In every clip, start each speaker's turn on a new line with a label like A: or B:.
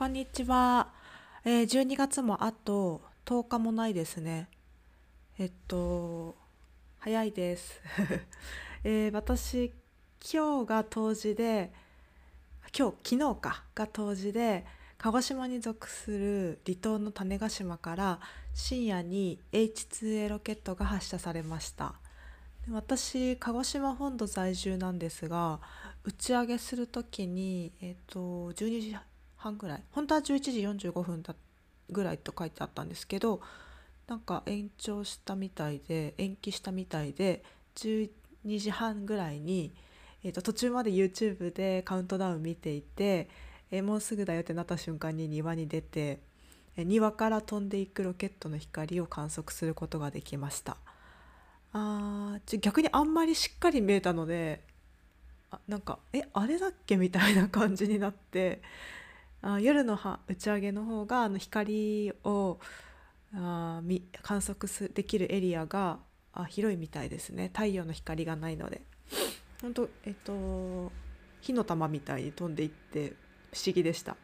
A: こんにちは。えー、12月もあと10日もないですね。えっと、早いです。えー私、今日が冬至で、今日、昨日か、が冬至で、鹿児島に属する離島の種子島から深夜に H2A ロケットが発射されました。私鹿児島本土在住なんですが打ち上げする時に、えっと12時半ぐらい本当は11時45分だぐらいと書いてあったんですけどなんか延長したみたいで延期したみたいで12時半ぐらいに、えっと途中まで YouTube でカウントダウン見ていて、えもうすぐだよってなった瞬間に庭に出てえ庭から飛んでいくロケットの光を観測することができました。あ逆にあんまりしっかり見えたのであなんかえあれだっけみたいな感じになってあ夜の打ち上げの方があの光をあ観測すできるエリアがあ広いみたいですね太陽の光がないので本当えっと火の玉みたいに飛んでいって不思議でした。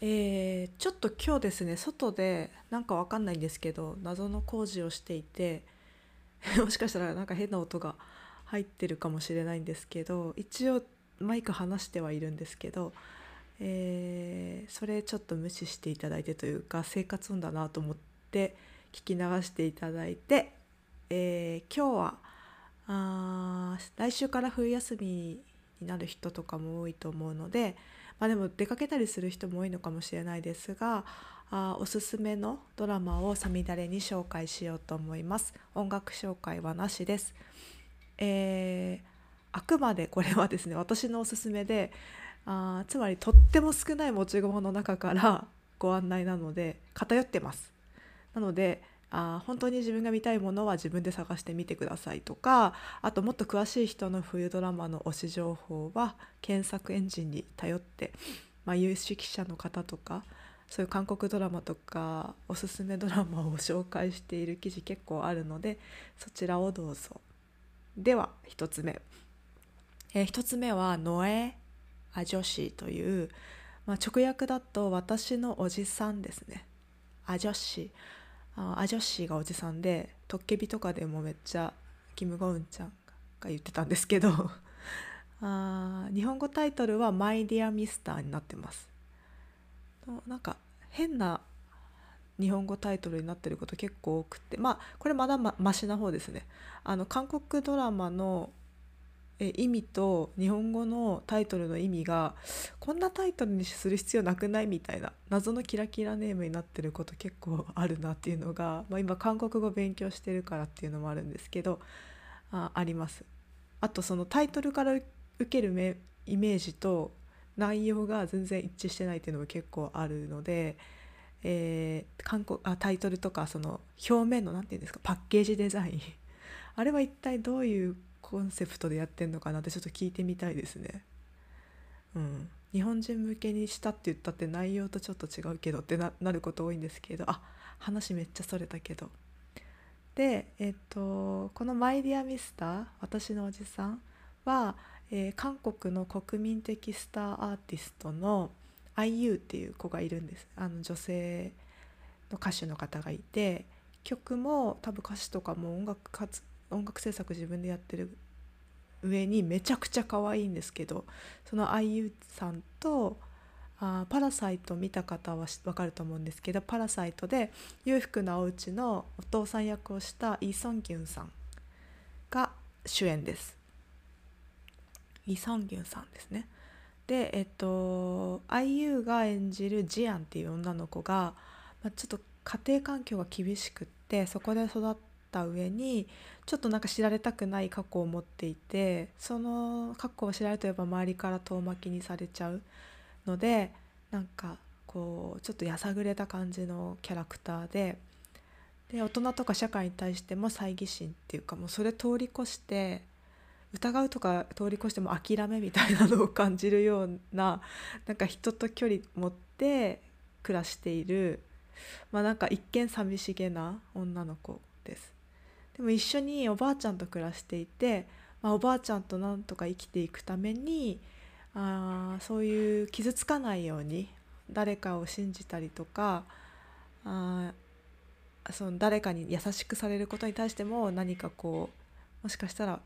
A: えーちょっと今日ですね外でなんかわかんないんですけど謎の工事をしていて もしかしたらなんか変な音が入ってるかもしれないんですけど一応マイク離してはいるんですけど、えーそれちょっと無視していただいてというか生活音だなと思って聞き流していただいて、えー今日はあ来週から冬休みになる人とかも多いと思うので、まあ、でも出かけたりする人も多いのかもしれないですがあおすすめのドラマをサミダレに紹介しようと思います。音楽紹介はなしです、えーあくまでこれはですね私のおすすめであつまりとっても少ない持ち駒の中からご案内なので偏ってます。なのであ本当に自分が見たいものは自分で探してみてくださいとかあともっと詳しい人の冬ドラマの推し情報は検索エンジンに頼って、まあ、有識者の方とかそういう韓国ドラマとかおすすめドラマを紹介している記事結構あるのでそちらをどうぞ。では1つ目、えー、1つ目は「ノエ・アジョシ」という、まあ、直訳だと「私のおじさん」ですね。アジョシあアジョシがおじさんでトッケビとかでもめっちゃキム・ゴウンちゃんが言ってたんですけど あー日本語タイトルは「マイ・ディア・ミスター」になってます。となんか変な日本語タイトルになってること結構多くてまあこれまだまマシな方ですね。あの韓国ドラマのえ意味と日本語のタイトルの意味がこんなタイトルにする必要なくないみたいな謎のキラキラネームになってること結構あるなっていうのが、まあ、今韓国語勉強してるからっていうのもあるんですけどああります。あとそのタイトルから受けるめイメージと内容が全然一致してないっていうのも結構あるので、えー韓国あタイトルとかその表面の何て言うんですかパッケージデザインあれは一体どういうコンセプトでやってんのかなってちょっと聞いてみたいですね。うん、日本人向けにしたって言ったって内容とちょっと違うけどってなること多いんですけどあ話めっちゃそれたけど。で、えっと、この「マイ・ディア・ミスター私のおじさんは」えー韓国の国民的スターアーティストの IU っていう子がいるんですあの女性の歌手の方がいて曲も多分歌詞とかも音楽活音楽制作自分でやってる上にめちゃくちゃ可愛いんですけどその IU さんとあパラサイト見た方は分かると思うんですけどパラサイトで裕福なお家のお父さん役をしたイ・ソンギュンさんが主演です。イ・ソンギュンさんですね。でえっと IU が演じるジアンっていう女の子が、まあ、ちょっと家庭環境が厳しくってそこで育った上にちょっとなんか知られたくない過去を持っていてその過去を知られるとやっぱ周りから遠巻きにされちゃうのでなんかこうちょっとやさぐれた感じのキャラクターでで大人とか社会に対しても猜疑心っていうかもうそれ通り越して疑うとか通り越しても諦めみたいなのを感じるようななんか人と距離持って暮らしているまあなんか一見寂しげな女の子です。でも一緒におばあちゃんと暮らしていて、まあ、おばあちゃんとなんとか生きていくためにあそういう傷つかないように誰かを信じたりとかあその誰かに優しくされることに対しても何かこうもしかしたら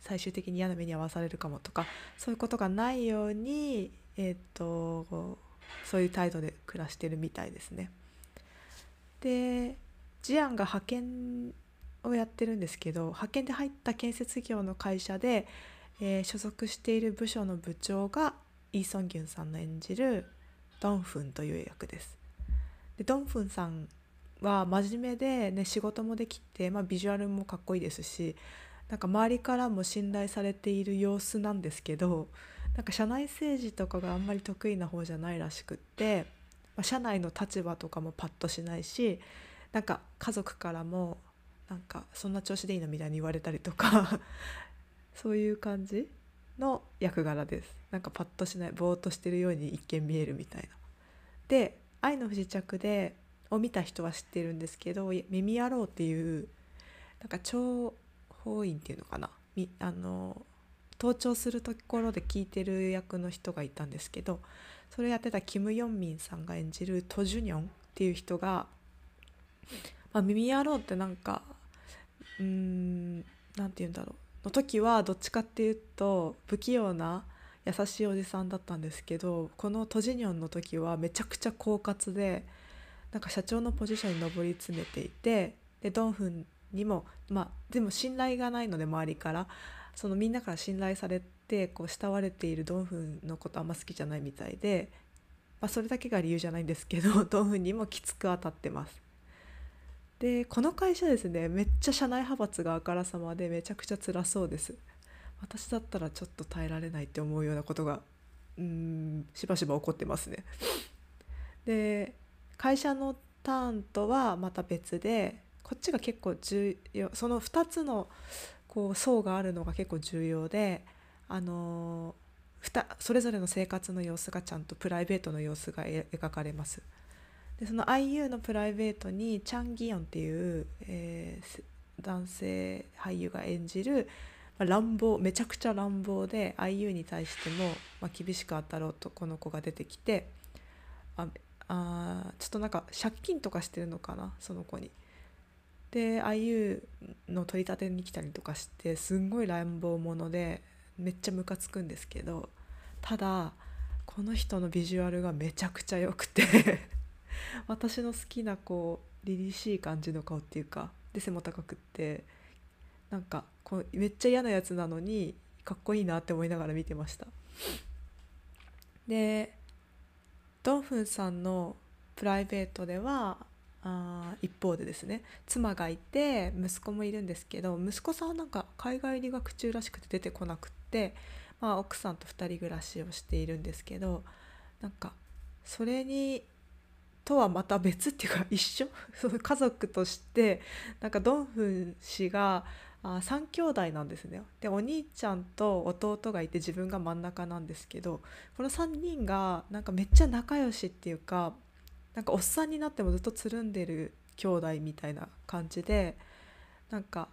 A: 最終的に嫌な目に遭わされるかもとかそういうことがないように、えーと、とそういう態度で暮らしてるみたいですね。でジアンが派遣ってるんですけど派遣で入った建設業の会社で、えー、所属している部署の部長がイ・ソンギュンさんの演じるドンフンという役です。でドンフンさんは真面目で、ね、仕事もできて、まあ、ビジュアルもかっこいいですしなんか周りからも信頼されている様子なんですけどなんか社内政治とかがあんまり得意な方じゃないらしくって、まあ、社内の立場とかもパッとしないしなんか家族からもなんかそんな調子でいいのみたいに言われたりとか そういう感じの役柄ですなんかパッとしないぼーっとしてるように一見見えるみたいな。で「愛の不時着で」を見た人は知ってるんですけど「耳野郎」っていうなんか諜報員っていうのかな？みあの盗聴するところで聞いてる役の人がいたんですけどそれやってたキム・ヨンミンさんが演じるト・ジュニョンっていう人が、まあ、耳野郎ってなんかうん何て言うんだろうの時はどっちかっていうと不器用な優しいおじさんだったんですけどこのトジニョンの時はめちゃくちゃ狡猾でなんか社長のポジションに上り詰めていてでドンフンにもまあでも信頼がないので周りからそのみんなから信頼されてこう慕われているドンフンのことあんま好きじゃないみたいで、まあ、それだけが理由じゃないんですけど ドンフンにもきつく当たってます。でこの会社ですねめっちゃ社内派閥があからさまでめちゃくちゃ辛そうです私だったらちょっと耐えられないって思うようなことがうんしばしば起こってますねで会社のターンとはまた別でこっちが結構重要その2つのこう層があるのが結構重要であのそれぞれの生活の様子がちゃんとプライベートの様子が描かれます。でその IU のプライベートにチャン・ギヨンっていう、えー、男性俳優が演じる、まあ、乱暴めちゃくちゃ乱暴で IU に対しても、まあ、厳しく当たろうとこの子が出てきてああちょっとなんか借金とかしてるのかなその子に。で IU の取り立てに来たりとかしてすんごい乱暴者でめっちゃムカつくんですけどただこの人のビジュアルがめちゃくちゃ良くて 私の好きなこう凛々しい感じの顔っていうかで背も高くってなんかこうめっちゃ嫌なやつなのにかっこいいなって思いながら見てました。でドンフンさんのプライベートではあ一方でですね妻がいて息子もいるんですけど息子さんはなんか海外留学中らしくて出てこなくって、まあ、奥さんと2人暮らしをしているんですけどなんかそれにとはまた別っていうか一緒？家族としてなんかドンフン氏があ3兄弟なんですね。でお兄ちゃんと弟がいて自分が真ん中なんですけどこの3人がなんかめっちゃ仲良しっていうかなんかおっさんになってもずっとつるんでる兄弟みたいな感じでなんか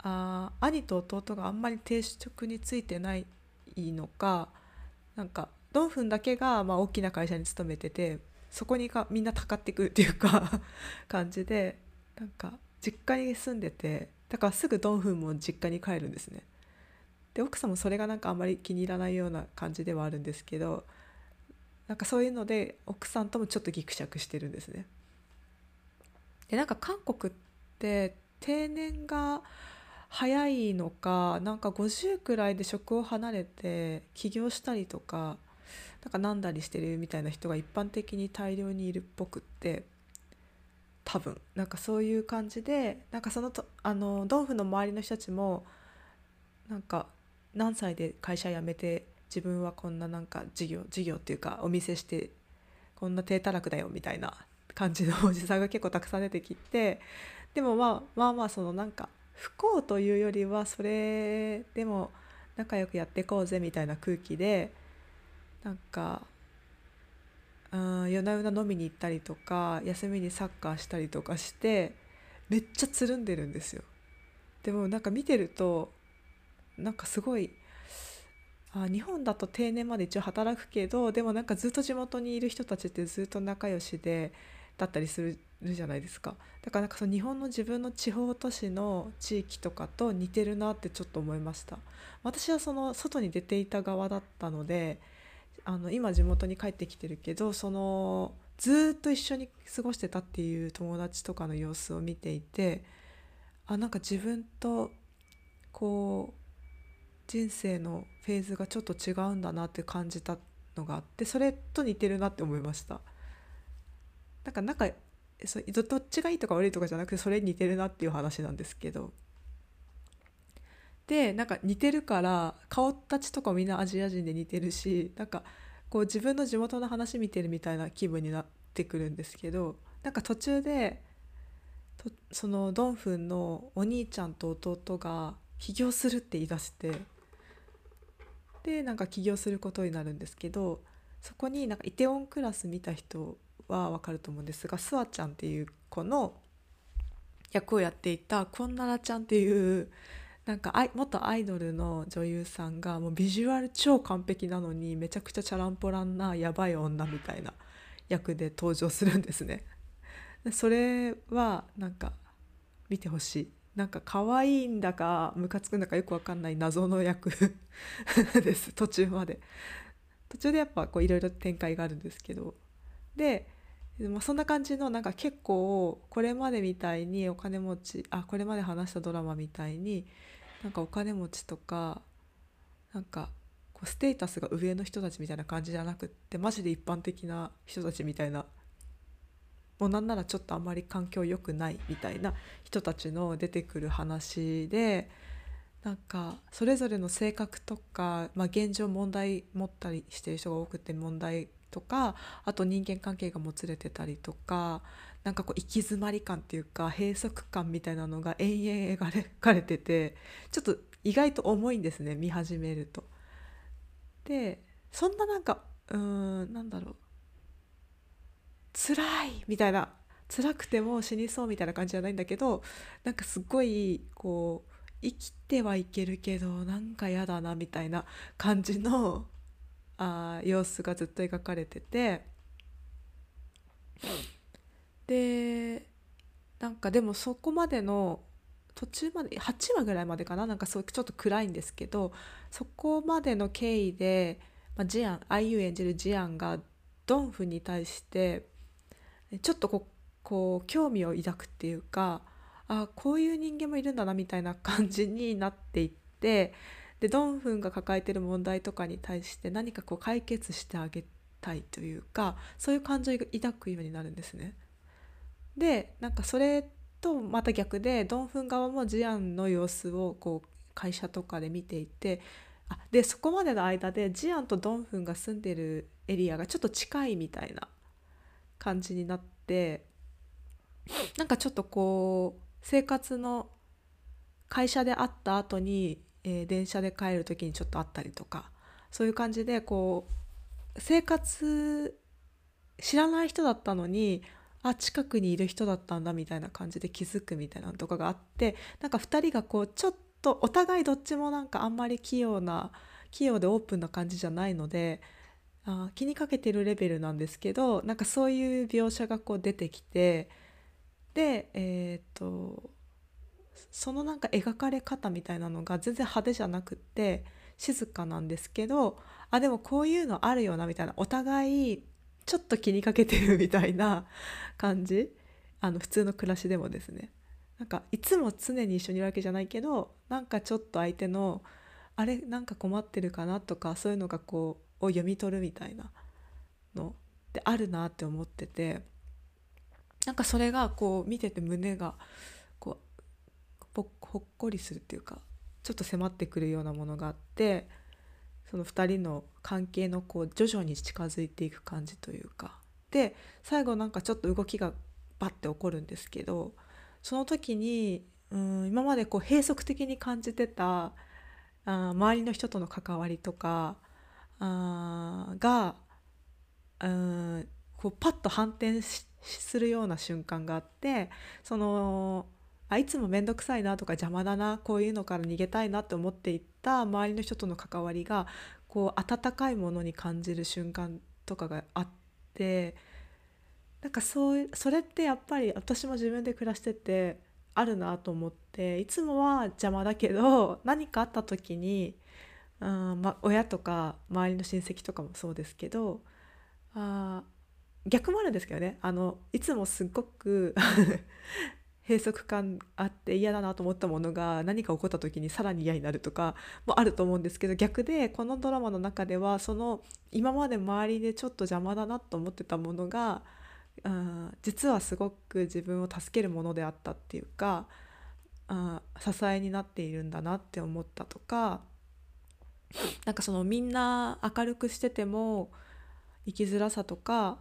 A: あ兄と弟があんまり定職についてないのかなんかドンフンだけがまあ大きな会社に勤めててそこにかみんなたかってくっていうか 感じでなんか実家に住んでてだからすぐドンフンも実家に帰るんですね。で奥さんもそれがなんかあんまり気に入らないような感じではあるんですけどなんかそういうので奥さんともちょっとギクシャクしてるんですね。でなんか韓国って定年が早いのかなんか50くらいで職を離れて起業したりとかなんかなんだりしてるみたいな人が一般的に大量にいるっぽくって多分。なんかそういう感じでなんかそのとあのドンフの周りの人たちもなんか何歳で会社辞めて自分はこんななんか事業事業っていうかお店してこんな低たらくだよみたいな感じのおじさんが結構たくさん出てきてでもまあまあまあそのなんか不幸というよりはそれでも仲良くやっていこうぜみたいな空気でなんかうん夜な夜な飲みに行ったりとか休みにサッカーしたりとかしてめっちゃつるんでるんですよ。でもなんか見てるとなんかすごいあ日本だと定年まで一応働くけどでもなんかずっと地元にいる人たちってずっと仲良しでだったりするじゃないですかだからなんかその日本の自分の地方都市の地域とかと似てるなってちょっと思いました私はその外に出ていた側だったのであの今地元に帰ってきてるけどそのずっと一緒に過ごしてたっていう友達とかの様子を見ていてあなんか自分とこう人生のフェーズがちょっと違うんだなって感じたのがあってそれと似てるなって思いました。なんかなんかそどっちがいいとか悪いとかじゃなくてそれに似てるなっていう話なんですけど。でなんか似てるから顔立ちとかみんなアジア人で似てるしなんかこう自分の地元の話見てるみたいな気分になってくるんですけどなんか途中でとそのドンフンのお兄ちゃんと弟が起業するって言い出してでなんか起業することになるんですけどそこになんかイテウォンクラス見た人は分かると思うんですがスワちゃんっていう子の役をやっていたコンナラちゃんっていうなんか元アイドルの女優さんがもうビジュアル超完璧なのにめちゃくちゃチャランポランなやばい女みたいな役で登場するんですね。それはなんか見てほしい。なんか可愛いんだかムカつくんだかよく分かんない謎の役 です。途中まで。途中でやっぱこういろいろ展開があるんですけど。でまあ、そんな感じのなんか結構これまでみたいにお金持ちあこれまで話したドラマみたいになんかお金持ちとかなんかこうステータスが上の人たちみたいな感じじゃなくってマジで一般的な人たちみたいな。もうなんならちょっとあんまり環境良くないみたいな人たちの出てくる話でなんかそれぞれの性格とか、まあ、現状問題持ったりしてる人が多くて問題とかあと人間関係がもつれてたりとかなんかこう行き詰まり感っていうか閉塞感みたいなのが延々描かれててちょっと意外と重いんですね見始めると。でそんななんかうーんなんだろう辛いみたいな辛くても死にそうみたいな感じじゃないんだけどなんかすごいこう生きてはいけるけどなんか嫌だなみたいな感じのあ様子がずっと描かれててでなんかでもそこまでの途中まで8話ぐらいまでかな？なんかそうちょっと暗いんですけどそこまでの経緯で、まあ、ジアン IU 演じるジアンがドンフに対してちょっとここう興味を抱くっていうかあこういう人間もいるんだなみたいな感じになっていってでドンフンが抱えてる問題とかに対して何かこう解決してあげたいというかそういう感情を抱くようになるんですね。でなんかそれとまた逆でドンフン側もジアンの様子をこう会社とかで見ていてあでそこまでの間でジアンとドンフンが住んでるエリアがちょっと近いみたいな感じになってなんかちょっとこう生活の会社で会った後にえー、電車で帰る時にちょっと会ったりとかそういう感じでこう生活知らない人だったのにあ近くにいる人だったんだみたいな感じで気づくみたいなのとかがあってなんか2人がこうちょっとお互いどっちもなんかあんまり器用な器用でオープンな感じじゃないのであ気にかけてるレベルなんですけどなんかそういう描写がこう出てきてでえっ、とそのなんか描かれ方みたいなのが全然派手じゃなくって静かなんですけどあでもこういうのあるよなみたいなお互いちょっと気にかけてるみたいな感じ。あの普通の暮らしでもですね。なんかいつも常に一緒にいるわけじゃないけどなんかちょっと相手のあれなんか困ってるかなとかそういうのがこうを読み取るみたいなのってあるなって思っててなんかそれがこう見てて胸がこうほっこりするっていうかちょっと迫ってくるようなものがあってその2人の関係のこう徐々に近づいていく感じというか。で最後なんかちょっと動きがバッて起こるんですけどその時にうん今までこう閉塞的に感じてたあ周りの人との関わりとかあがうんこうパッと反転するような瞬間があってそのあいつも面倒くさいなとか邪魔だなこういうのから逃げたいなって思っていった周りの人との関わりがこう温かいものに感じる瞬間とかがあってなんかそうそれってやっぱり私も自分で暮らしててあるなと思っていつもは邪魔だけど何かあった時に、うんま、親とか周りの親戚とかもそうですけどあ逆もあるんですけどね。あのいつもすっごく 閉塞感あって嫌だなと思ったものが何か起こった時にさらに嫌になるとかもあると思うんですけど逆でこのドラマの中ではその今まで周りでちょっと邪魔だなと思ってたものがあ実はすごく自分を助けるものであったっていうかあ支えになっているんだなって思ったとかなんかそのみんな明るくしてても生きづらさとか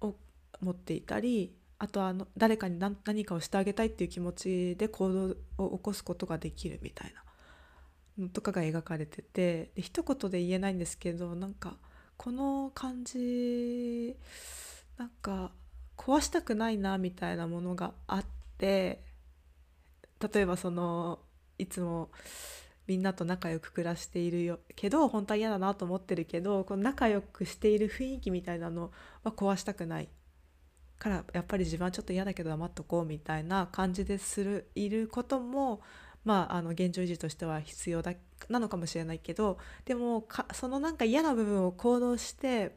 A: を持っていたりあとあの誰かに何何かをしてあげたいっていう気持ちで行動を起こすことができるみたいなのとかが描かれててで一言で言えないんですけどなんかこの感じなんか壊したくないなみたいなものがあって例えばそのいつもみんなと仲良く暮らしているよけど本当は嫌だなと思ってるけどこの仲良くしている雰囲気みたいなのは壊したくない。からやっぱり自分はちょっと嫌だけど黙っとこうみたいな感じでするいることもまああの現状維持としては必要だなのかもしれないけどでもそのなんか嫌な部分を行動して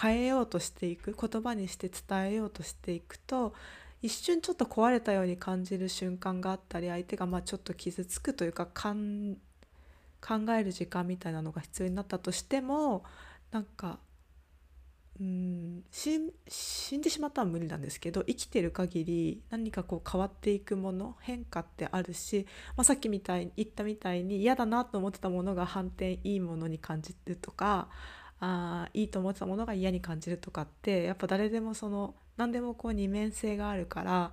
A: 変えようとしていく言葉にして伝えようとしていくと一瞬ちょっと壊れたように感じる瞬間があったり相手がまあちょっと傷つくというか考える時間みたいなのが必要になったとしてもなんかうん死んでしまったら無理なんですけど生きてる限り何かこう変わっていくもの変化ってあるし、まあ、さっきみたいに言ったみたいに嫌だなと思ってたものが反転いいものに感じるとかあいいと思ってたものが嫌に感じるとかってやっぱ誰でもその何でもこう二面性があるから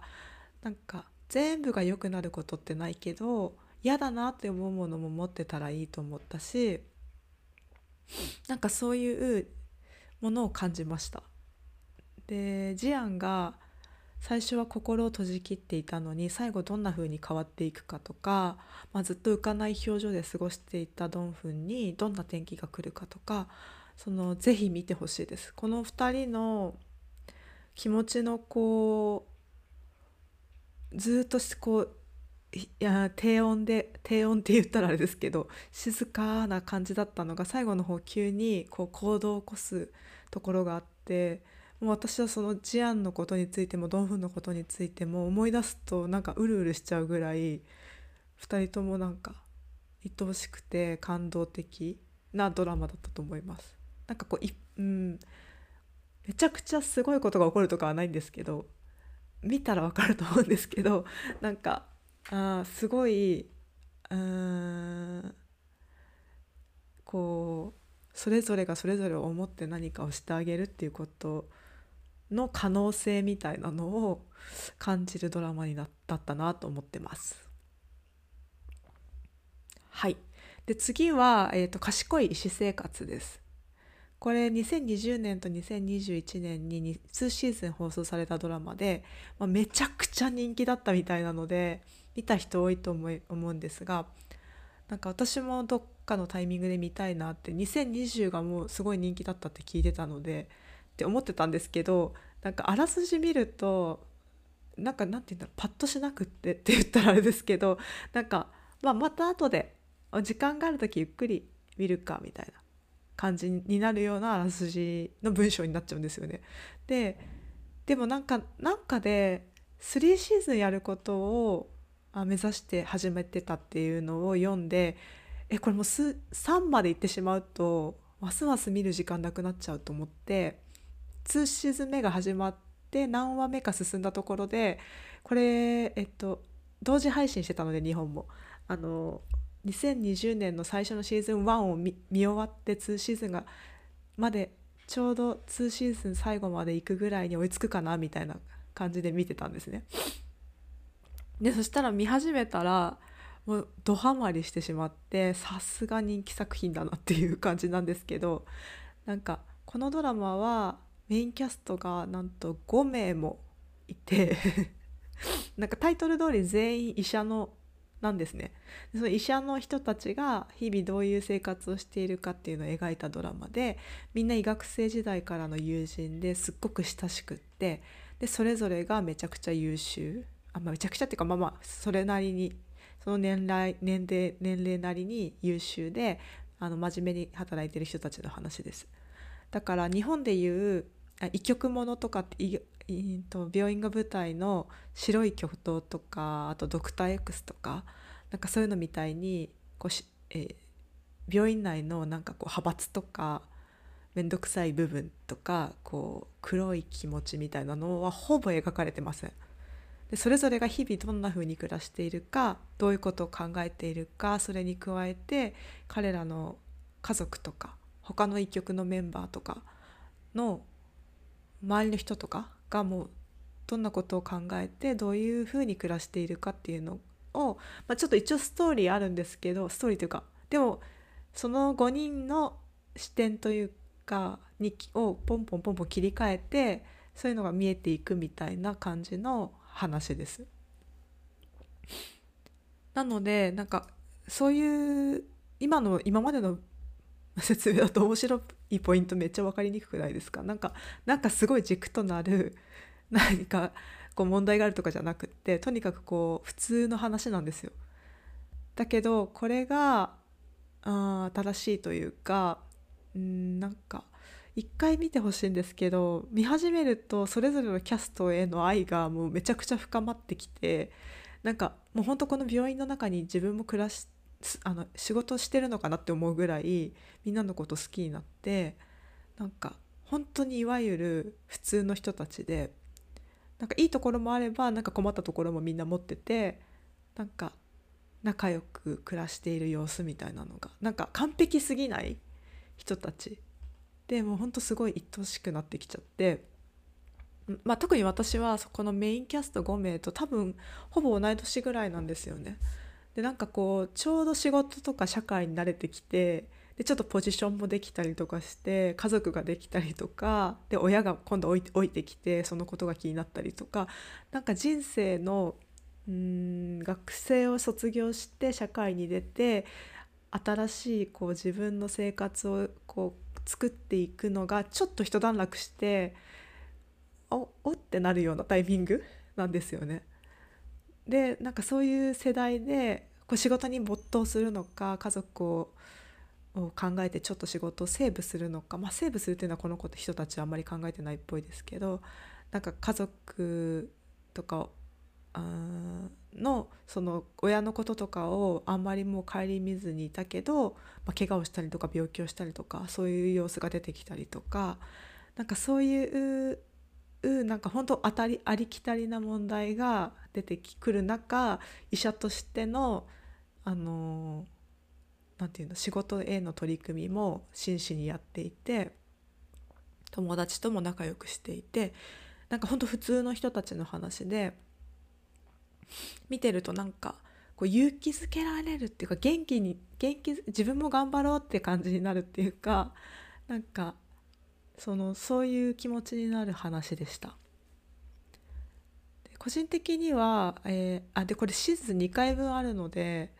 A: なんか全部が良くなることってないけど嫌だなって思うものも持ってたらいいと思ったしなんかそういうものを感じました。でジアンが最初は心を閉じきっていたのに最後どんな風に変わっていくかとか、まあ、ずっと浮かない表情で過ごしていたドンフンにどんな天気が来るかとかそのぜひ見てほしいです。この2人の気持ちのこうずっとこういや低音で低音って言ったらあれですけど静かな感じだったのが最後の方急にこう行動を起こすところがあってもう私はそのジアンのことについてもドンフンのことについても思い出すとなんかうるうるしちゃうぐらい2人ともなんか愛おしくて感動的なドラマだったと思います。なんかこうい、うん、めちゃくちゃすごいことが起こるとかはないんですけど見たらわかると思うんですけどなんかあすごいうんこうそれぞれがそれぞれを思って何かをしてあげるっていうことの可能性みたいなのを感じるドラマになったったなと思ってます。はいで次は、えーと「賢い医師生活」です。これ2020年と2021年に2シーズン放送されたドラマで、まあ、めちゃくちゃ人気だったみたいなので見た人多いと思い思うんですがなんか私もどっかのタイミングで見たいなって2020がもうすごい人気だったって聞いてたのでって思ってたんですけどなんかあらすじ見るとなんかなんて言うんだろうパッとしなくってって言ったらあれですけどなんか、まあ、また後で時間がある時ゆっくり見るかみたいな感じになるようなあらすじの文章になっちゃうんですよね。ででもなんかなんかで3シーズンやることを目指して始めてたっていうのを読んでえこれもう3まで行ってしまうとますます見る時間なくなっちゃうと思って2シーズン目が始まって何話目か進んだところでこれえっと同時配信してたので日本もあの2020年の最初のシーズン1を見終わって2シーズンがまでちょうど2シーズン最後まで行くぐらいに追いつくかなみたいな感じで見てたんですね。でそしたら見始めたらもうドハマりしてしまってさすが人気作品だなっていう感じなんですけどなんかこのドラマはメインキャストがなんと5名もいて なんかタイトル通り全員医者のなんですね。その医者の人たちが日々どういう生活をしているかっていうのを描いたドラマでみんな医学生時代からの友人ですっごく親しくってでそれぞれがめちゃくちゃ優秀。あ、まあ、めちゃくちゃっていうかまあまあそれなりにその年齢年齢年齢なりに優秀であの真面目に働いてる人たちの話です。だから日本でいう医局ものとかってと病院が舞台の白い巨頭とかあとドクター X とかなんかそういうのみたいにこうし、えー、病院内のなんかこう派閥とか面倒くさい部分とかこう黒い気持ちみたいなのはほぼ描かれてません。でそれぞれが日々どんな風に暮らしているかどういうことを考えているかそれに加えて彼らの家族とか他の一局のメンバーとかの周りの人とかがもうどんなことを考えてどういうふうに暮らしているかっていうのを、まあ、ちょっと一応ストーリーあるんですけどストーリーというかでもその5人の視点というかにをポンポンポンポン切り替えてそういうのが見えていくみたいな感じの話です。なのでなんかそういう今の今までの 説明だと面白いポイントめっちゃ分かりにくくないですか？なんかなんかすごい軸となる 何かこう問題があるとかじゃなくってとにかくこう普通の話なんですよ。だけどこれがあ正しいというかんなんか一回見てほしいんですけど見始めるとそれぞれのキャストへの愛がもうめちゃくちゃ深まってきてなんかもうほんとこの病院の中に自分も暮らしあの仕事してるのかなって思うぐらいみんなのこと好きになってなんか本当にいわゆる普通の人たちでなんかいいところもあればなんか困ったところもみんな持っててなんか仲良く暮らしている様子みたいなのがなんか完璧すぎない人たちでもうほんとすごい愛しくなってきちゃって、まあ、特に私はそこのメインキャスト5名と多分ほぼ同い年ぐらいなんですよね。でなんかこうちょうど仕事とか社会に慣れてきてでちょっとポジションもできたりとかして家族ができたりとかで親が今度置いて置いてきてそのことが気になったりとかなんか人生のうん学生を卒業して社会に出て新しいこう自分の生活をこう作っていくのがちょっと一段落しておおってなるようなタイミングなんですよね。でなんかそういう世代でこう仕事に没頭するのか家族をを考えてちょっと仕事をセーブするのか、まあ、セーブするっていうのはこの子と人たちはあんまり考えてないっぽいですけどなんか家族とかのその親のこととかをあんまりもう顧みずにいたけど、まあ、怪我をしたりとか病気をしたりとかそういう様子が出てきたりとかなんかそういうなんか本当当たりありきたりな問題が出てくる中医者としてのあのなていうの仕事への取り組みも真摯にやっていて友達とも仲良くしていてなんか本当普通の人たちの話で見てるとなんかこう勇気づけられるっていうか元気に元気自分も頑張ろうって感じになるっていうか なんかそのそういう気持ちになる話でした。個人的には、えー、あでこれシーズン2回分あるので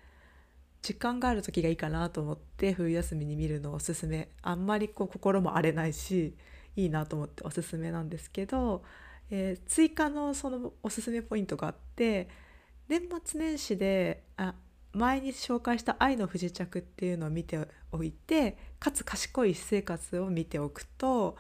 A: 時間がある時がいいかなと思って冬休みに見るのをおすすめあんまりこう心も荒れないしいいなと思っておすすめなんですけど、えー、追加のそのおすすめポイントがあって年末年始であ前に紹介した「愛の不時着」っていうのを見ておいてかつ賢い私生活を見ておくと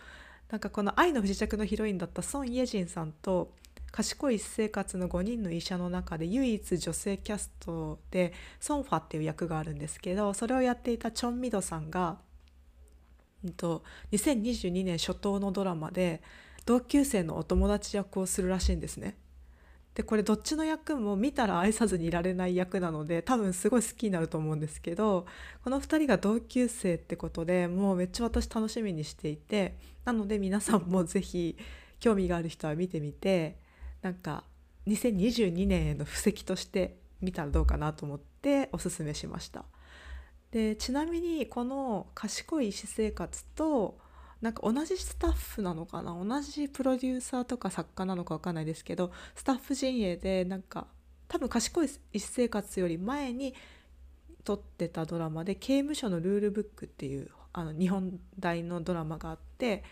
A: なんかこの「愛の不時着」のヒロインだったソン・イェジンさんと賢い私生活の5人の医者の中で唯一女性キャストでソンファっていう役があるんですけどそれをやっていたチョン・ミドさんが、2022年初頭のドラマで同級生のお友達役をするらしいんですね。でこれどっちの役も見たら愛さずにいられない役なので多分すごい好きになると思うんですけどこの2人が同級生ってことでもうめっちゃ私楽しみにしていてなので皆さんも是非興味がある人は見てみてなんか2022年への布石として見たらどうかなと思っておすすめしました。でちなみにこの賢い医師生活となんか同じスタッフなのかな同じプロデューサーとか作家なのか分かんないですけどスタッフ陣営でなんか多分賢い一生活より前に撮ってたドラマで「刑務所のルールブック」っていうあの日本大のドラマがあって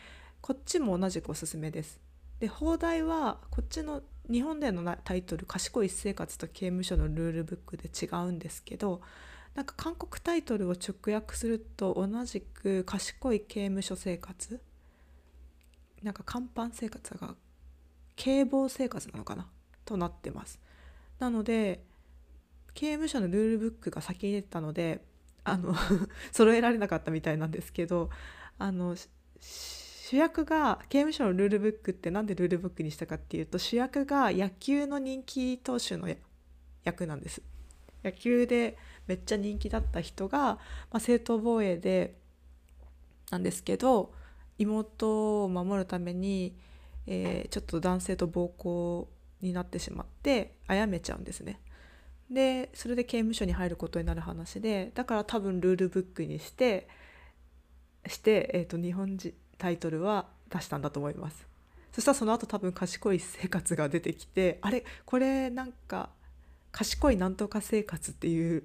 A: こっちも同じくおすすめです。で放題はこっちの日本でのタイトル「賢い一生活と刑務所のルールブック」で違うんですけどなんか韓国タイトルを直訳すると同じく「賢い刑務所生活」なんか甲板生活が警棒生活なのかな？となってます。なので刑務所のルールブックが先に出たのであの 揃えられなかったみたいなんですけどあの主役が刑務所のルールブックって何でルールブックにしたかっていうと主役が野球の人気投手の役なんです。野球でめっちゃ人気だった人が、まあ、正当防衛でなんですけど妹を守るために、えー、ちょっと男性と暴行になってしまって殺めちゃうんですね。でそれで刑務所に入ることになる話でだから多分ルールブックにしてして、えーと、日本人タイトルは出したんだと思いますそしたらその後多分賢い生活が出てきてあれ？これなんか賢いなんとか生活っていう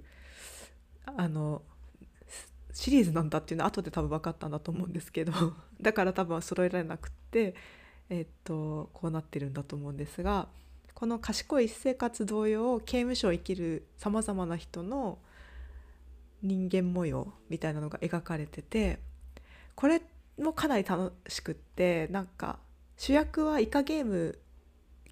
A: あのシリーズなんだっていうのは後で多分分かったんだと思うんですけど だから多分揃えられなくってえっとこうなってるんだと思うんですがこの賢い生活同様刑務所を生きるさまざまな人の人間模様みたいなのが描かれててこれもかなり楽しくってなんか主役はイカゲーム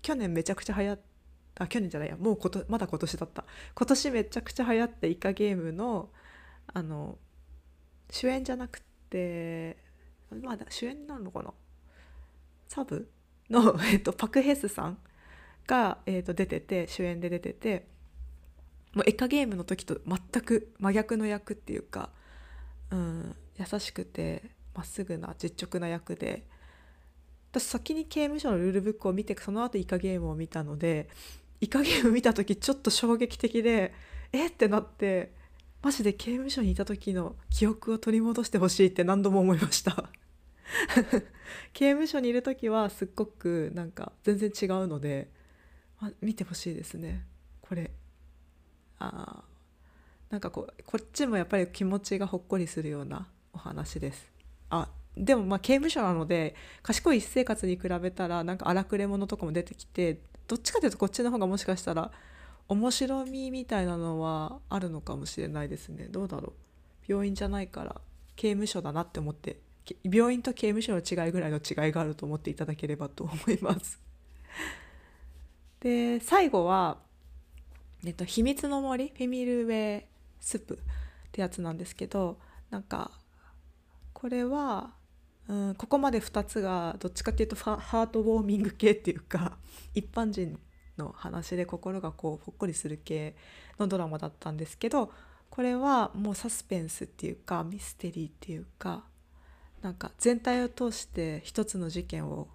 A: 去年めちゃくちゃ流行ってた去年じゃないや。もうことまだ今年だった。今年めちゃくちゃ流行ってイカゲームのあの主演じゃなくてまだ主演なのかな？サブ？の、えっと、パク・ヘスさんが、えー、と出てて主演で出ててもうエカゲームの時と全く真逆の役っていうか、うん、優しくてまっすぐな実直な役で私先に刑務所のルールブックを見てその後イカゲームを見たのでイカゲーム見た時ちょっと衝撃的でえ？ってなってマジで刑務所にいた時の記憶を取り戻してほしいって何度も思いました。刑務所にいる時はすっごくなんか全然違うのでま見てほしいですね。これ。あなんかこうこっちもやっぱり気持ちがほっこりするようなお話です。あでもまあ刑務所なので賢い私生活に比べたらなんか荒くれ者とかも出てきてどっちかというとこっちの方がもしかしたら面白みみたいなのはあるのかもしれないですね。どうだろう。病院じゃないから刑務所だなって思って病院と刑務所の違いぐらいの違いがあると思っていただければと思います。で最後は、えっと「秘密の森フェミルウェイスープ」ってやつなんですけどなんかこれは、うん、ここまで2つがどっちかっていうとハートウォーミング系っていうか 一般人の話で心がこうほっこりする系のドラマだったんですけどこれはもうサスペンスっていうかミステリーっていうかなんか全体を通して一つの事件を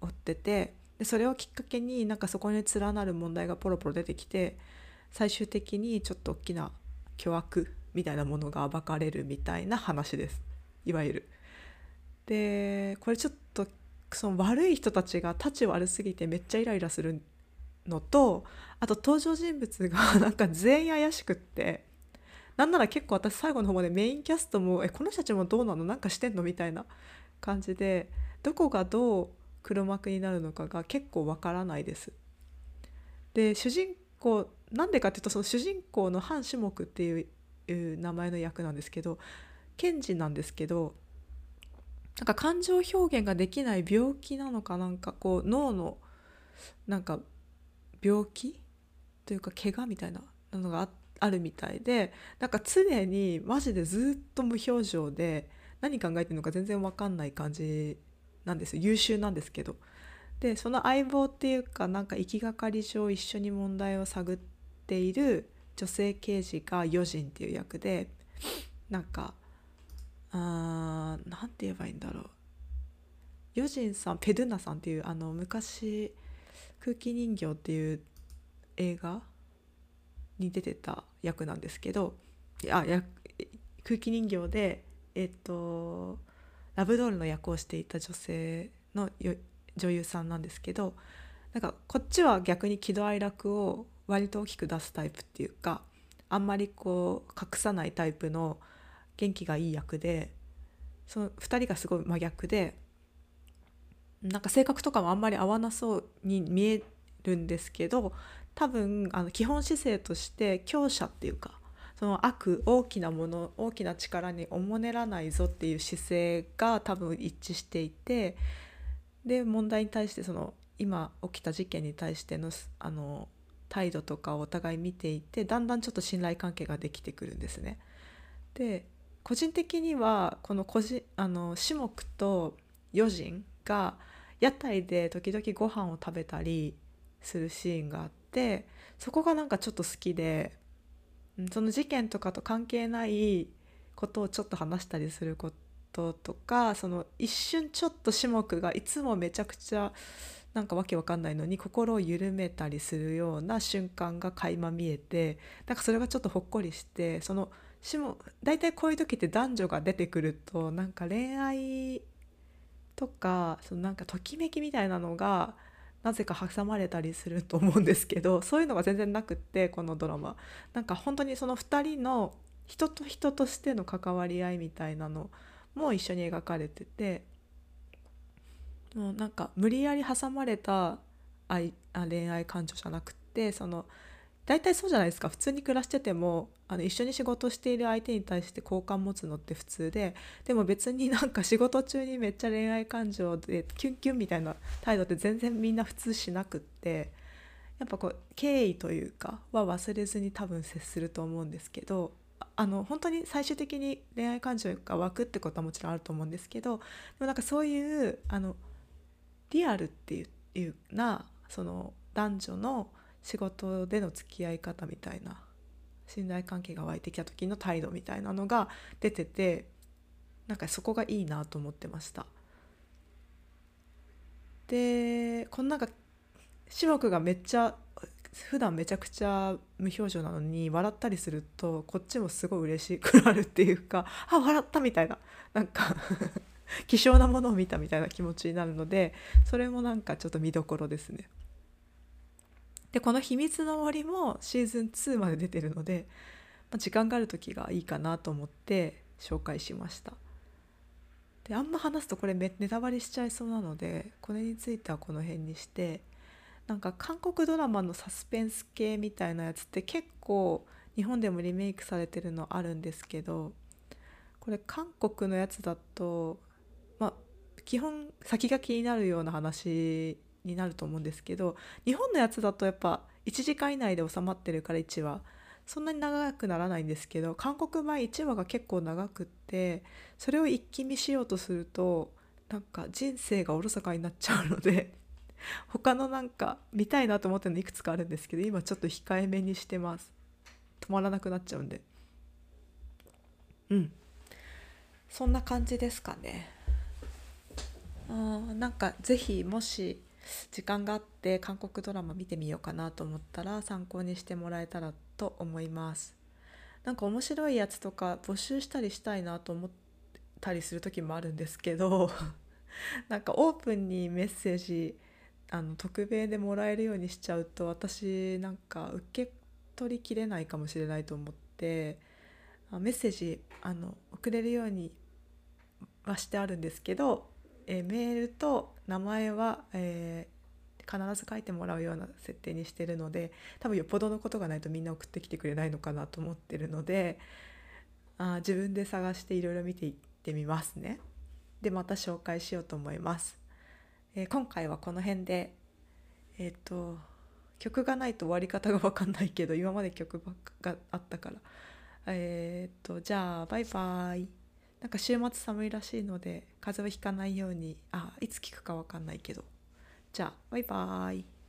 A: 追っててでそれをきっかけになんかそこに連なる問題がポロポロ出てきて最終的にちょっと大きな巨悪みたいなものが暴かれるみたいな話ですいわゆる。でこれちょっとその悪い人たちが立ち悪すぎてめっちゃイライラするのとあと登場人物が なんか全員怪しくってなんなら結構私最後の方までメインキャストも「えこの人たちもどうなの？なんかしてんの?」みたいな感じでどこがどう黒幕になるのかが結構わからないです。で主人公なんでかっていうとその主人公のハン・シモクっていう名前の役なんですけど検事なんですけどなんか感情表現ができない病気なのかなんかこう脳のなんか病気というか怪我みたいなのがあるみたいでなんか常にマジでずっと無表情で何考えてるのか全然分かんない感じなんです。優秀なんですけど。でその相棒っていうかなんか行きがかり上一緒に問題を探っている女性刑事が余人っていう役でなんかあーなんて言えばいいんだろう。余人さんペドゥナさんっていうあの昔「空気人形」っていう映画に出てた役なんですけどあや空気人形でえっとラブドールの役をしていた女性の女優さんなんですけどなんかこっちは逆に喜怒哀楽を割と大きく出すタイプっていうかあんまりこう隠さないタイプの元気がいい役でその2人がすごい真逆でなんか性格とかもあんまり合わなそうに見えるんですけど多分あの基本姿勢として強者っていうかその悪大きなもの大きな力におもねらないぞっていう姿勢が多分一致していてで問題に対してその今起きた事件に対してのあの態度とかをお互い見ていてだんだんちょっと信頼関係ができてくるんですね。で個人的にはこの個人あの志木と余人が屋台で時々ご飯を食べたりするシーンがあってそこがなんかちょっと好きでその事件とかと関係ないことをちょっと話したりすることとかその一瞬ちょっと種目がいつもめちゃくちゃなんかわけわかんないのに心を緩めたりするような瞬間が垣間見えてなんかそれがちょっとほっこりしてその大体こういう時って男女が出てくるとなんか恋愛とかそのなんかときめきみたいなのがなぜか挟まれたりすると思うんですけど そういうのが全然なくってこのドラマ。なんか本当にその2人の人と人としての関わり合いみたいなのも一緒に描かれててもうなんか無理やり挟まれた愛あ恋愛感情じゃなくってその大体そうじゃないですか。普通に暮らしててもあの一緒に仕事している相手に対して好感持つのって普通ででも別になんか仕事中にめっちゃ恋愛感情でキュンキュンみたいな態度って全然みんな普通しなくってやっぱこう敬意というかは忘れずに多分接すると思うんですけどあの本当に最終的に恋愛感情が湧くってことはもちろんあると思うんですけどでもなんかそういうあのリアルっていうなその男女の仕事での付き合い方みたいな信頼関係が湧いてきた時の態度みたいなのが出ててなんかそこがいいなと思ってました。でこのなんか志木がめっちゃ普段めちゃくちゃ無表情なのに笑ったりするとこっちもすごい嬉しくなるっていうかあ笑ったみたいななんか 希少なものを見たみたいな気持ちになるのでそれもなんかちょっと見どころですね。でこの「秘密の森」もシーズン2まで出てるので、まあ、時間がある時がいいかなと思って紹介しました。であんま話すとこれネタバレしちゃいそうなのでこれについてはこの辺にしてなんか韓国ドラマのサスペンス系みたいなやつって結構日本でもリメイクされてるのあるんですけどこれ韓国のやつだとまあ基本先が気になるような話になると思うんですけど日本のやつだとやっぱ1時間以内で収まってるから1話。そんなに長くならないんですけど韓国版1話が結構長くってそれを一気見しようとするとなんか人生がおろそかになっちゃうので 他のなんか見たいなと思ってるのいくつかあるんですけど今ちょっと控えめにしてます。止まらなくなっちゃうんで。うん。そんな感じですかね。あなんか是非もし時間があって韓国ドラマ見てみようかなと思ったら参考にしてもらえたらと思います。なんか面白いやつとか募集したりしたいなと思ったりする時もあるんですけど なんかオープンにメッセージあの匿名でもらえるようにしちゃうと私なんか受け取りきれないかもしれないと思ってメッセージあの送れるようにはしてあるんですけどえメールと名前は、えー、必ず書いてもらうような設定にしてるので多分よっぽどのことがないとみんな送ってきてくれないのかなと思ってるのであ自分で探していろいろ見ていってみますね。でまた紹介しようと思います。えー、今回はこの辺でえっ、ー、と曲がないと終わり方が分かんないけど今まで曲ばっかがあったからえっ、ー、とじゃあバイバイ。なんか週末寒いらしいので風邪をひかないようにあいつ聞くか分かんないけど。じゃあバイバーイ。